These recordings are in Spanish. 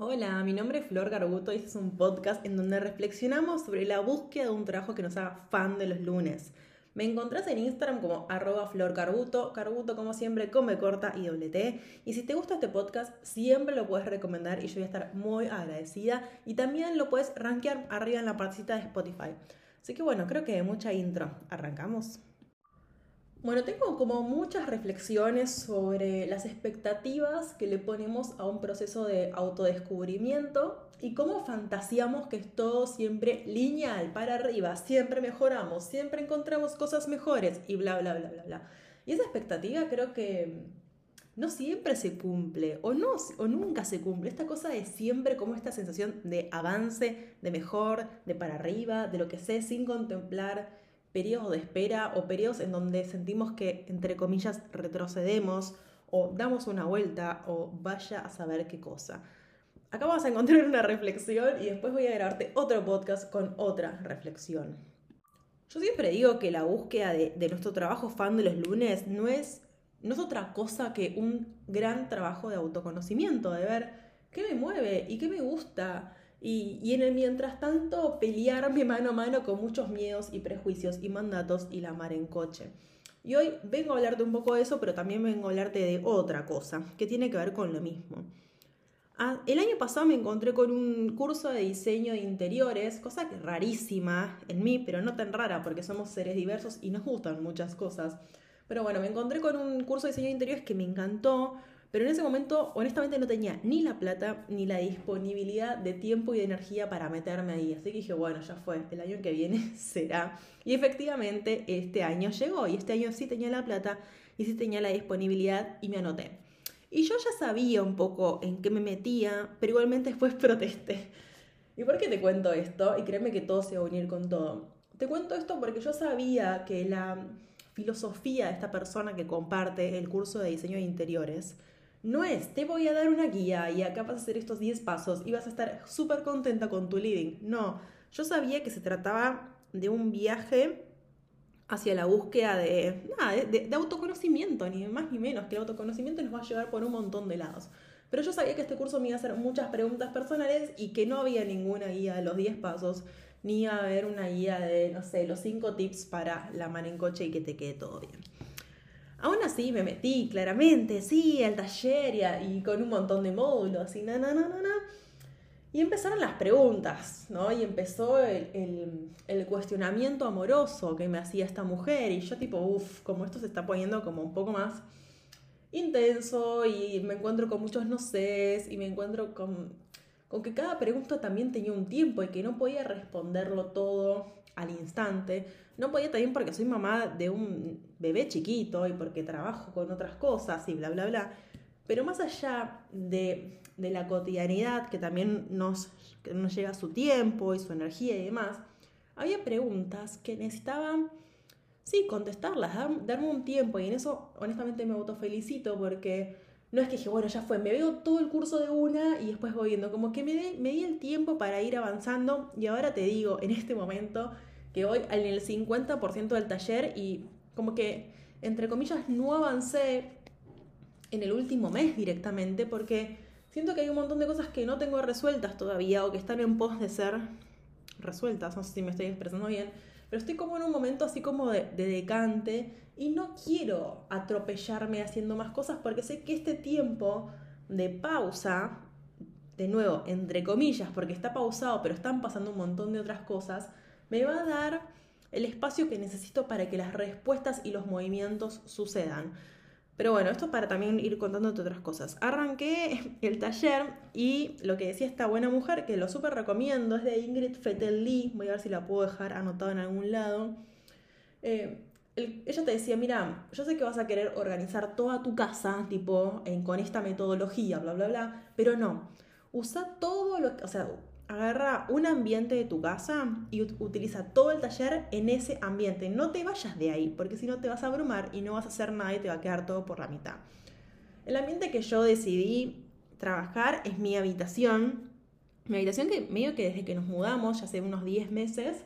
Hola, mi nombre es Flor Garbuto y este es un podcast en donde reflexionamos sobre la búsqueda de un trabajo que nos haga fan de los lunes. Me encontrás en Instagram como arroba Flor Carbuto, Carbuto como siempre come corta y doble T. Y si te gusta este podcast, siempre lo puedes recomendar y yo voy a estar muy agradecida. Y también lo puedes rankear arriba en la partecita de Spotify. Así que bueno, creo que mucha intro. ¿Arrancamos? Bueno, tengo como muchas reflexiones sobre las expectativas que le ponemos a un proceso de autodescubrimiento y cómo fantaseamos que es todo siempre lineal, para arriba, siempre mejoramos, siempre encontramos cosas mejores y bla, bla, bla, bla, bla. Y esa expectativa creo que no siempre se cumple o, no, o nunca se cumple. Esta cosa de siempre como esta sensación de avance, de mejor, de para arriba, de lo que sé sin contemplar periodos de espera o periodos en donde sentimos que, entre comillas, retrocedemos o damos una vuelta o vaya a saber qué cosa. Acá vamos a encontrar una reflexión y después voy a grabarte otro podcast con otra reflexión. Yo siempre digo que la búsqueda de, de nuestro trabajo fan de los lunes no es, no es otra cosa que un gran trabajo de autoconocimiento, de ver qué me mueve y qué me gusta y, en el mientras tanto pelearme mano a mano con muchos miedos y prejuicios y mandatos y la mar en coche. Y hoy vengo a hablarte un poco de eso, pero también vengo a hablarte de otra cosa, que tiene que ver con lo mismo. Ah, el año pasado me encontré con un curso de diseño de interiores, cosa que rarísima en mí, pero no tan rara porque somos seres diversos y nos gustan muchas cosas. Pero bueno, me encontré con un curso de diseño de interiores que me encantó, pero en ese momento, honestamente, no tenía ni la plata ni la disponibilidad de tiempo y de energía para meterme ahí. Así que dije, bueno, ya fue, el año que viene será. Y efectivamente, este año llegó y este año sí tenía la plata y sí tenía la disponibilidad y me anoté. Y yo ya sabía un poco en qué me metía, pero igualmente después protesté. ¿Y por qué te cuento esto? Y créeme que todo se va a unir con todo. Te cuento esto porque yo sabía que la filosofía de esta persona que comparte el curso de diseño de interiores no es, te voy a dar una guía y acá vas a hacer estos 10 pasos y vas a estar súper contenta con tu living. No, yo sabía que se trataba de un viaje hacia la búsqueda de, nada, de, autoconocimiento, ni más ni menos, que el autoconocimiento nos va a llevar por un montón de lados. Pero yo sabía que este curso me iba a hacer muchas preguntas personales y que no había ninguna guía de los 10 pasos, ni iba a haber una guía de, no sé, los 5 tips para la mano en coche y que te quede todo bien. Aún así me metí claramente, sí, al taller y, con un montón de módulos y na, na, na, na, Y empezaron las preguntas, ¿no? Y empezó el, el, cuestionamiento amoroso que me hacía esta mujer y yo tipo, uff, como esto se está poniendo como un poco más intenso y me encuentro con muchos no sé y me encuentro con, con que cada pregunta también tenía un tiempo y que no podía responderlo todo al instante. No podía también porque soy mamá de un bebé chiquito y porque trabajo con otras cosas y bla, bla, bla. Pero más allá de, la cotidianidad, que también nos, nos llega su tiempo y su energía y demás, había preguntas que necesitaban, sí, contestarlas, darme un tiempo. Y en eso, honestamente, me autofelicito porque no es que dije, bueno, ya fue, me veo todo el curso de una y después voy viendo. Como que me, di el tiempo para ir avanzando. Y ahora te digo, en este momento, que voy en el 50% del taller y como que, entre comillas, no avancé en el último mes directamente porque siento que hay un montón de cosas que no tengo resueltas todavía o que están en pos de ser resueltas, no sé si me estoy expresando bien, pero estoy como en un momento así como de, de decante y no quiero atropellarme haciendo más cosas porque sé que este tiempo de pausa, de nuevo, entre comillas, porque está pausado, pero están pasando un montón de otras cosas, me va a dar el espacio que necesito para que las respuestas y los movimientos sucedan. Pero bueno, esto es para también ir contándote otras cosas. Arranqué el taller y lo que decía esta buena mujer, que lo súper recomiendo, es de Ingrid Fettel Lee. Voy a ver si la puedo dejar anotado en algún lado. Eh, ella te decía, mira, yo sé que vas a querer organizar toda tu casa, tipo, con esta metodología, bla, bla, bla, pero no. Usa todo lo que, o sea, agarra un ambiente de tu casa y utiliza todo el taller en ese ambiente. No te vayas de ahí, porque si no te vas a abrumar y no vas a hacer nada y te va a quedar todo por la mitad. El ambiente que yo decidí trabajar es mi habitación. Mi habitación que medio que desde que nos mudamos, ya hace unos 10 meses,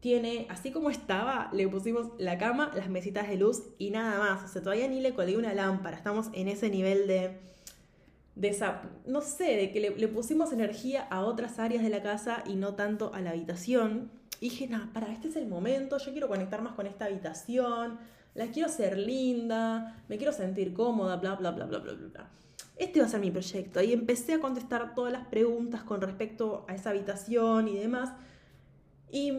tiene, así como estaba, le pusimos la cama, las mesitas de luz y nada más. O sea, todavía ni le colgué una lámpara. Estamos en ese nivel de de esa, no sé, de que le, pusimos energía a otras áreas de la casa y no tanto a la habitación. Y dije, nada, para, este es el momento, yo quiero conectar más con esta habitación, la quiero ser linda, me quiero sentir cómoda, bla, bla, bla, bla, bla, bla. Este va a ser mi proyecto. Y empecé a contestar todas las preguntas con respecto a esa habitación y demás. Y,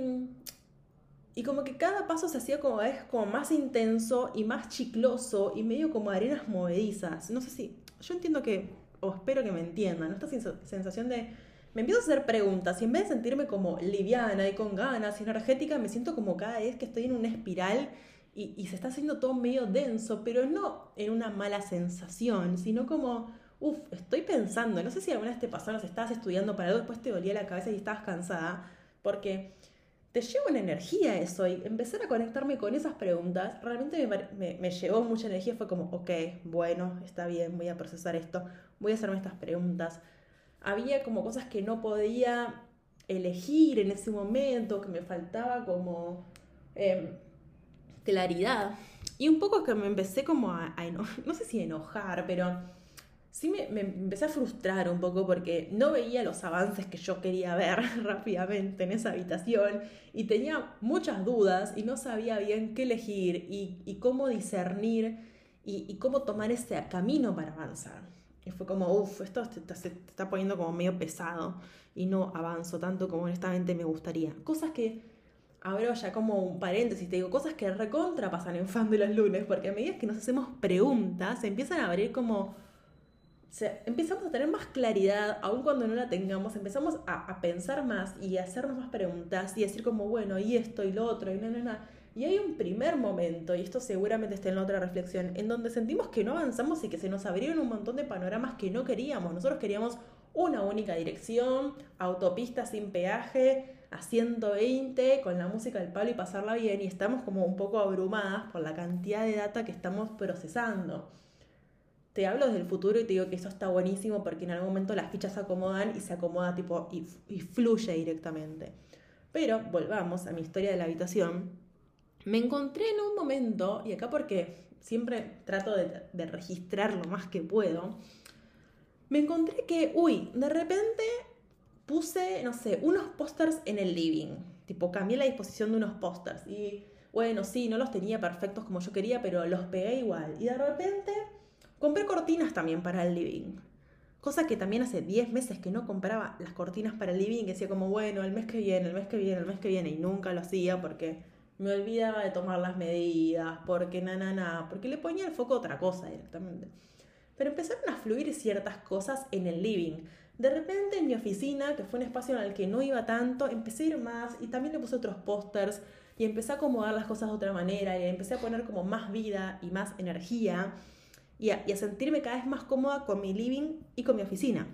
y como que cada paso se hacía como, es como más intenso y más chicloso y medio como arenas movedizas. No sé si, yo entiendo que espero que me entiendan, esta sensación de, me empiezo a hacer preguntas y en vez de sentirme como liviana y con ganas y energética, me siento como cada vez que estoy en una espiral y, se está haciendo todo medio denso, pero no en una mala sensación, sino como, uff, estoy pensando, no sé si alguna vez te pasó, no estabas estudiando para algo, después te dolía la cabeza y estabas cansada, porque te lleva una energía eso y empezar a conectarme con esas preguntas realmente me, me, me, llevó mucha energía. Fue como, ok, bueno, está bien, voy a procesar esto, voy a hacerme estas preguntas. Había como cosas que no podía elegir en ese momento, que me faltaba como em, claridad. Y un poco que me empecé como a, a no sé si enojar, pero sí me, empecé a frustrar un poco porque no veía los avances que yo quería ver rápidamente en esa habitación y tenía muchas dudas y no sabía bien qué elegir y, cómo discernir y, cómo tomar ese camino para avanzar. Y fue como, uff, esto se está poniendo como medio pesado y no avanzo tanto como honestamente me gustaría. Cosas que abro ya como un paréntesis, te digo, cosas que recontra pasan en fan de los lunes, porque a medida que nos hacemos preguntas, se empiezan a abrir como empezamos a tener más claridad, aun cuando no la tengamos, empezamos a, pensar más y hacernos más preguntas y decir como, bueno, y esto y lo otro, y no, no, no. Y hay un primer momento, y esto seguramente está en la otra reflexión, en donde sentimos que no avanzamos y que se nos abrieron un montón de panoramas que no queríamos. Nosotros queríamos una única dirección, autopista sin peaje, a 120, con la música del palo y pasarla bien, y estamos como un poco abrumadas por la cantidad de data que estamos procesando te hablo desde el futuro y te digo que eso está buenísimo porque en algún momento las fichas se acomodan y se acomoda tipo y, fluye directamente. Pero volvamos a mi historia de la habitación. Me encontré en un momento, y acá porque siempre trato de, de registrar lo más que puedo, me encontré que, uy, de repente puse, no sé, unos pósters en el living. Tipo, cambié la disposición de unos pósters. Y bueno, sí, no los tenía perfectos como yo quería, pero los pegué igual. Y de repente Compré cortinas también para el living. Cosa que también hace 10 meses que no compraba las cortinas para el living, que decía como, bueno, el mes que viene, el mes que viene, el mes que viene, y nunca lo hacía porque me olvidaba de tomar las medidas, porque na, na, na, porque le ponía el foco a otra cosa directamente. Pero empezaron a fluir ciertas cosas en el living. De repente en mi oficina, que fue un espacio en el que no iba tanto, empecé a ir más y también le puse otros pósters y empecé a acomodar las cosas de otra manera y empecé a poner como más vida y más energía y a, sentirme cada vez más cómoda con mi living y con mi oficina.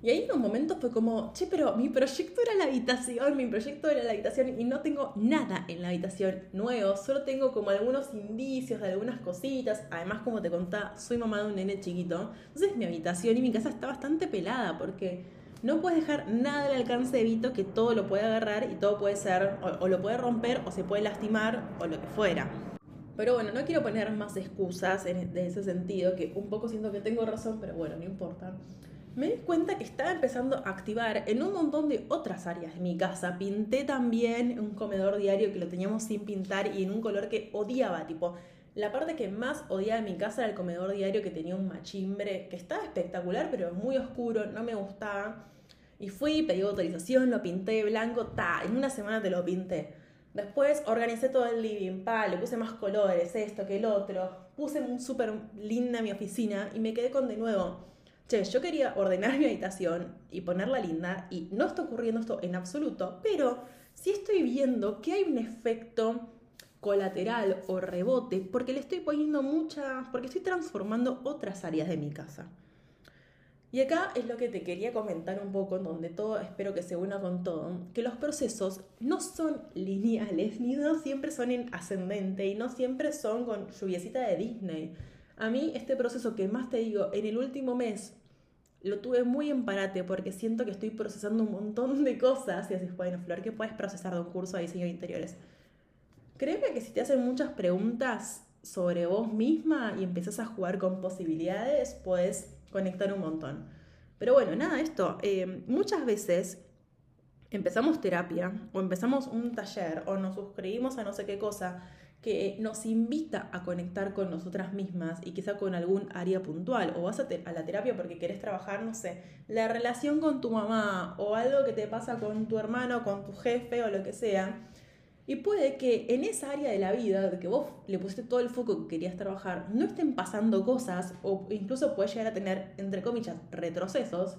Y ahí en un momento fue como, che, pero mi proyecto era la habitación, mi proyecto era la habitación y no tengo nada en la habitación nuevo, solo tengo como algunos indicios de algunas cositas. Además, como te contaba, soy mamá de un nene chiquito. Entonces mi habitación y mi casa está bastante pelada porque no puedes dejar nada al alcance de Vito que todo lo puede agarrar y todo puede ser, o lo puede romper o se puede lastimar o lo que fuera. Pero bueno, no quiero poner más excusas en ese sentido, que un poco siento que tengo razón, pero bueno, no importa. Me di cuenta que estaba empezando a activar en un montón de otras áreas de mi casa. Pinté también un comedor diario que lo teníamos sin pintar y en un color que odiaba, tipo, la parte que más odiaba de mi casa era el comedor diario que tenía un machimbre, que estaba espectacular, pero muy oscuro, no me gustaba. Y fui, pedí autorización, lo pinté blanco, ta, en una semana te lo pinté. Después organicé todo el living, pa, le puse más colores, esto que el otro. Puse súper linda mi oficina y me quedé con de nuevo. Che, yo quería ordenar mi habitación y ponerla linda y no está ocurriendo esto en absoluto, pero sí estoy viendo que hay un efecto colateral o rebote porque le estoy poniendo mucha, porque estoy transformando otras áreas de mi casa. Y acá es lo que te quería comentar un poco, donde todo espero que se una con todo, que los procesos no son lineales, ni no siempre son en ascendente y no siempre son con lluviecita de Disney. A mí este proceso que más te digo, en el último mes lo tuve muy en parate porque siento que estoy procesando un montón de cosas y así, bueno, Flor, ¿qué puedes procesar de un curso de diseño de interiores? Créeme que si te hacen muchas preguntas sobre vos misma y empezás a jugar con posibilidades, puedes conectar un montón. Pero bueno, nada, esto, eh, muchas veces empezamos terapia o empezamos un taller o nos suscribimos a no sé qué cosa que nos invita a conectar con nosotras mismas y quizá con algún área puntual. O vas a, a, la terapia porque querés trabajar, no sé, la relación con tu mamá o algo que te pasa con tu hermano, con tu jefe o lo que sea. Y puede que en esa área de la vida, de que vos le pusiste todo el foco que querías trabajar, no estén pasando cosas o incluso puedes llegar a tener, entre comillas, retrocesos.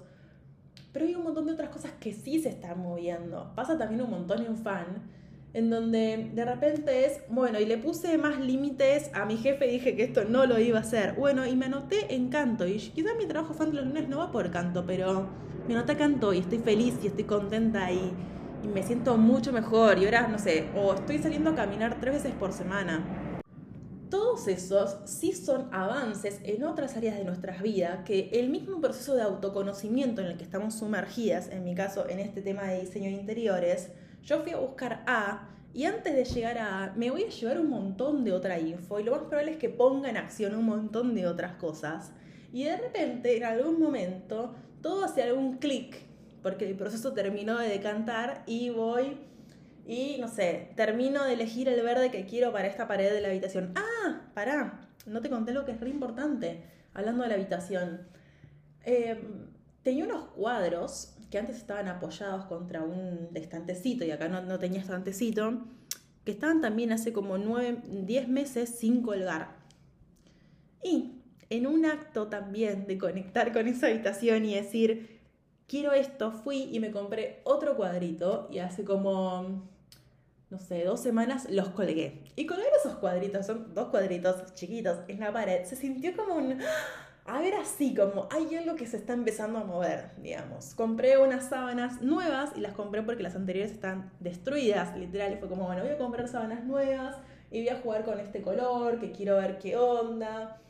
Pero hay un montón de otras cosas que sí se están moviendo. Pasa también un montón en fan en donde de repente es, bueno, y le puse más límites a mi jefe y dije que esto no lo iba a hacer. Bueno, y me anoté en canto, y quizás mi trabajo fan de los lunes no va por canto, pero me anoté canto y estoy feliz y estoy contenta y, y me siento mucho mejor. Y ahora, no sé, o estoy saliendo a caminar tres veces por semana. Todos esos sí son avances en otras áreas de nuestras vidas que el mismo proceso de autoconocimiento en el que estamos sumergidas, en mi caso en este tema de diseño de interiores, yo fui a buscar A y antes de llegar a A me voy a llevar un montón de otra info y lo más probable es que ponga en acción un montón de otras cosas. Y de repente, en algún momento, todo hace algún clic, porque el proceso terminó de decantar y voy y, no sé, termino de elegir el verde que quiero para esta pared de la habitación. Ah, pará, no te conté lo que es re importante, hablando de la habitación. Eh, tenía unos cuadros que antes estaban apoyados contra un estantecito y acá no, tenía estantecito, que estaban también hace como 9, 10 meses sin colgar. Y en un acto también de conectar con esa habitación y decir, quiero esto, fui y me compré otro cuadrito y hace como, no sé, dos semanas los colgué. Y colgar esos cuadritos, son dos cuadritos chiquitos en la pared, se sintió como un a ver así, como hay algo que se está empezando a mover, digamos. Compré unas sábanas nuevas y las compré porque las anteriores están destruidas, literal. Y fue como, bueno, voy a comprar sábanas nuevas y voy a jugar con este color, que quiero ver qué onda.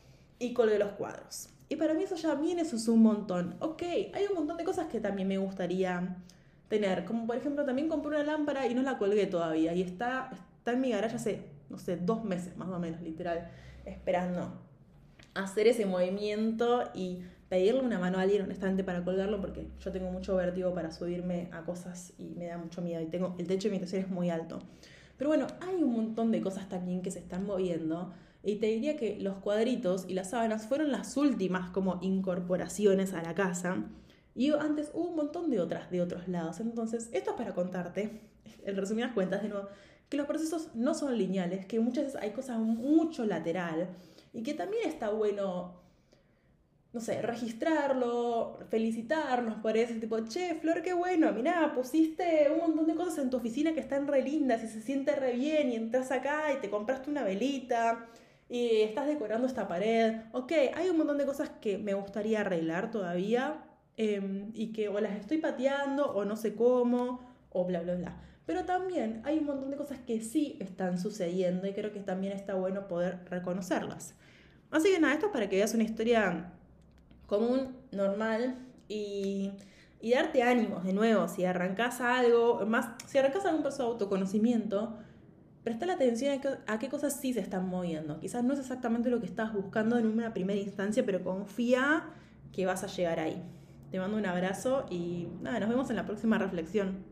Y colgué los cuadros. Y para mí eso ya viene, eso es un montón. Ok, hay un montón de cosas que también me gustaría tener. Como por ejemplo, también compré una lámpara y no la colgué todavía. Y está, está en mi garaje hace, no sé, dos meses más o menos, literal, esperando hacer ese movimiento y pedirle una mano a alguien honestamente para colgarlo porque yo tengo mucho vértigo para subirme a cosas y me da mucho miedo y tengo el techo de mi habitación es muy alto. Pero bueno, hay un montón de cosas también que se están moviendo y te diría que los cuadritos y las sábanas fueron las últimas como incorporaciones a la casa. Y antes hubo un montón de otras de otros lados. Entonces, esto es para contarte, en resumidas cuentas, de nuevo, que los procesos no son lineales, que muchas veces hay cosas mucho lateral y que también está bueno, no sé, registrarlo, felicitarnos por ese tipo, che, Flor, qué bueno, mirá, pusiste un montón de cosas en tu oficina que están re lindas y se siente re bien y entras acá y te compraste una velita y estás decorando esta pared. Ok, hay un montón de cosas que me gustaría arreglar todavía em, y que o las estoy pateando o no sé cómo o bla, bla, bla. Pero también hay un montón de cosas que sí están sucediendo y creo que también está bueno poder reconocerlas. Así que nada, esto es para que veas una historia común, normal y, darte ánimos de nuevo. Si arrancas algo, más, si arrancas algún proceso de autoconocimiento, presta la atención a, a qué cosas sí se están moviendo. Quizás no es exactamente lo que estás buscando en una primera instancia, pero confía que vas a llegar ahí. Te mando un abrazo y nada, nos vemos en la próxima reflexión.